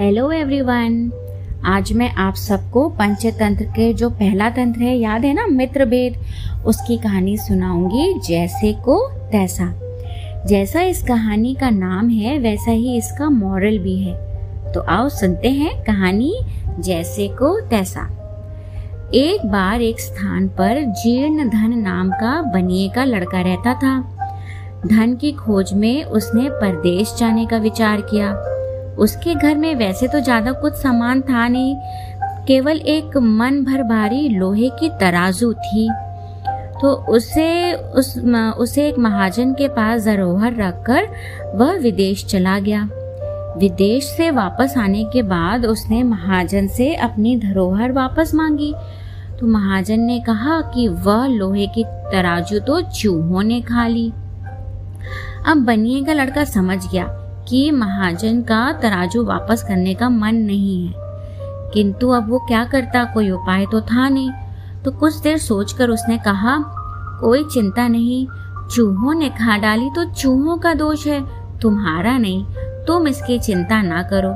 Hello everyone आज मैं आप सबको पंचतंत्र के जो पहला तंत्र है, याद है ना मित्र भेद उसकी कहानी सुनाऊँगी जैसे को तैसा। जैसा इस कहानी का नाम है, वैसा ही इसका मॉरल भी है। तो आओ सुनते हैं कहानी जैसे को तैसा। एक बार एक स्थान पर जीर्ण धन नाम का बनिए का लड़का रहता था। धन की खोज में उसने परदेश जाने का विचार किया। उसके घर में वैसे तो ज़्यादा कुछ सामान था नहीं, केवल एक मन भर भारी लोहे की तराजू थी। तो उसे, उस उसे एक महाजन के पास धरोहर रखकर वह विदेश चला गया। विदेश से वापस आने के बाद उसने महाजन से अपनी धरोहर वापस मांगी। तो महाजन ने कहा कि वह लोहे की तराजू तो चूहों ने खा ली। अब बनिए का लड़का समझ गया। कि महाजन का तराजू वापस करने का मन नहीं है। किंतु अब वो क्या करता, कोई उपाय तो था नहीं। तो कुछ देर सोचकर उसने कहा, कोई चिंता नहीं, चूहों ने खा डाली तो चूहों का दोष है, तुम्हारा नहीं, तुम इसकी चिंता ना करो।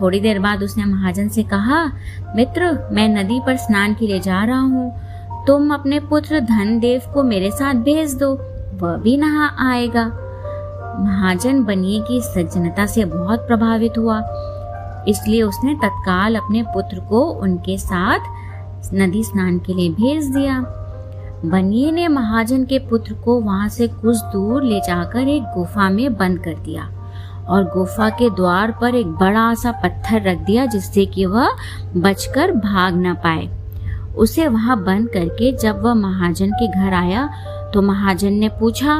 थोड़ी देर बाद उसने महाजन से कहा, मित्र, मैं नदी पर स्नान के लिए जा रहा हूँ। तुम अपने पुत्र धन देव को मेरे साथ भेज दो, वह भी नहा आएगा। महाजन बनिए की सज्जनता से बहुत प्रभावित हुआ। इसलिए उसने तत्काल अपने पुत्र को उनके साथ नदी स्नान के लिए भेज दिया। बनिए ने महाजन के पुत्र को वहाँ से कुछ दूर ले जाकर एक गुफा में बंद कर दिया और गुफा के द्वार पर एक बड़ा सा पत्थर रख दिया जिससे कि वह बचकर भाग न पाए। उसे वहाँ बंद करके जब वह महाजन के घर आया तो महाजन ने पूछा,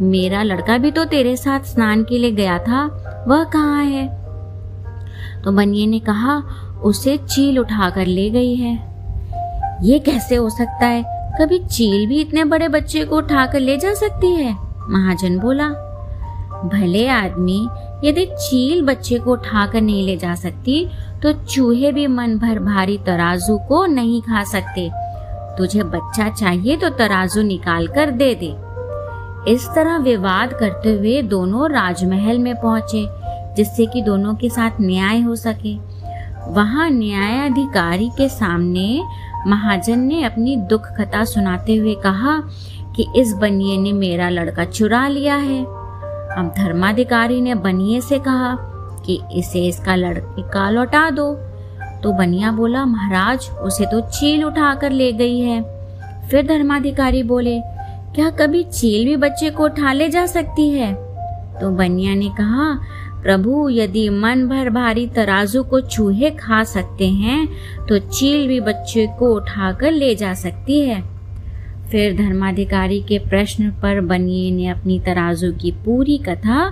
मेरा लड़का भी तो तेरे साथ स्नान के लिए गया था, वह कहाँ है? तो बनिए ने कहा, उसे चील उठा कर ले गई है। ये कैसे हो सकता है? कभी चील भी इतने बड़े बच्चे को उठा कर ले जा सकती है? महाजन बोला, भले आदमी, यदि चील बच्चे को उठा कर नहीं ले जा सकती तो चूहे भी मन भर भारी तराजू को नहीं खा सकते। तुझे बच्चा चाहिए तो तराजू निकाल कर दे दे। इस तरह विवाद करते हुए दोनों राजमहल में पहुँचे, जिससे कि दोनों के साथ न्याय हो सके। वहाँ न्यायाधिकारी के सामने महाजन ने अपनी दुख कथा सुनाते हुए कहा कि इस बनिए ने मेरा लड़का चुरा लिया है। अब धर्माधिकारी ने बनिए से कहा कि इसे इसका लड़का लौटा दो। तो बनिया बोला, महाराज, उसे तो चील उठा कर ले गई है। फिर धर्माधिकारी बोले, क्या कभी चील भी बच्चे को उठा ले जा सकती है? तो बनिया ने कहा, प्रभु, यदि मन भर भारी तराजू को चूहे खा सकते हैं तो चील भी बच्चे को उठाकर ले जा सकती है। फिर धर्माधिकारी के प्रश्न पर बनिए ने अपनी तराजू की पूरी कथा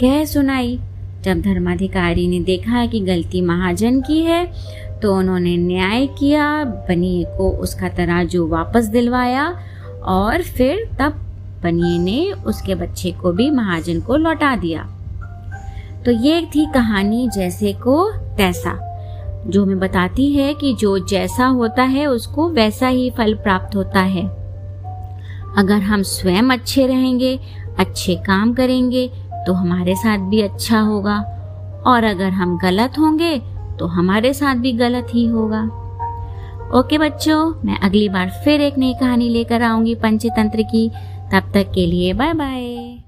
कह सुनाई। जब धर्माधिकारी ने देखा कि गलती महाजन की है तो उन्होंने न्याय किया बनिए को उसका तराजू वापस दिलवाया और फिर तब बनिए ने उसके बच्चे को भी महाजन को लौटा दिया। तो ये थी कहानी जैसे को तैसा, जो हमें बताती है कि जो जैसा होता है, उसको वैसा ही फल प्राप्त होता है। अगर हम स्वयं अच्छे रहेंगे, अच्छे काम करेंगे तो हमारे साथ भी अच्छा होगा। और अगर हम गलत होंगे तो हमारे साथ भी गलत ही होगा। ओके बच्चों, मैं अगली बार फिर एक नई कहानी लेकर आऊँगी पंचतंत्र की। तब तक के लिए बाय बाय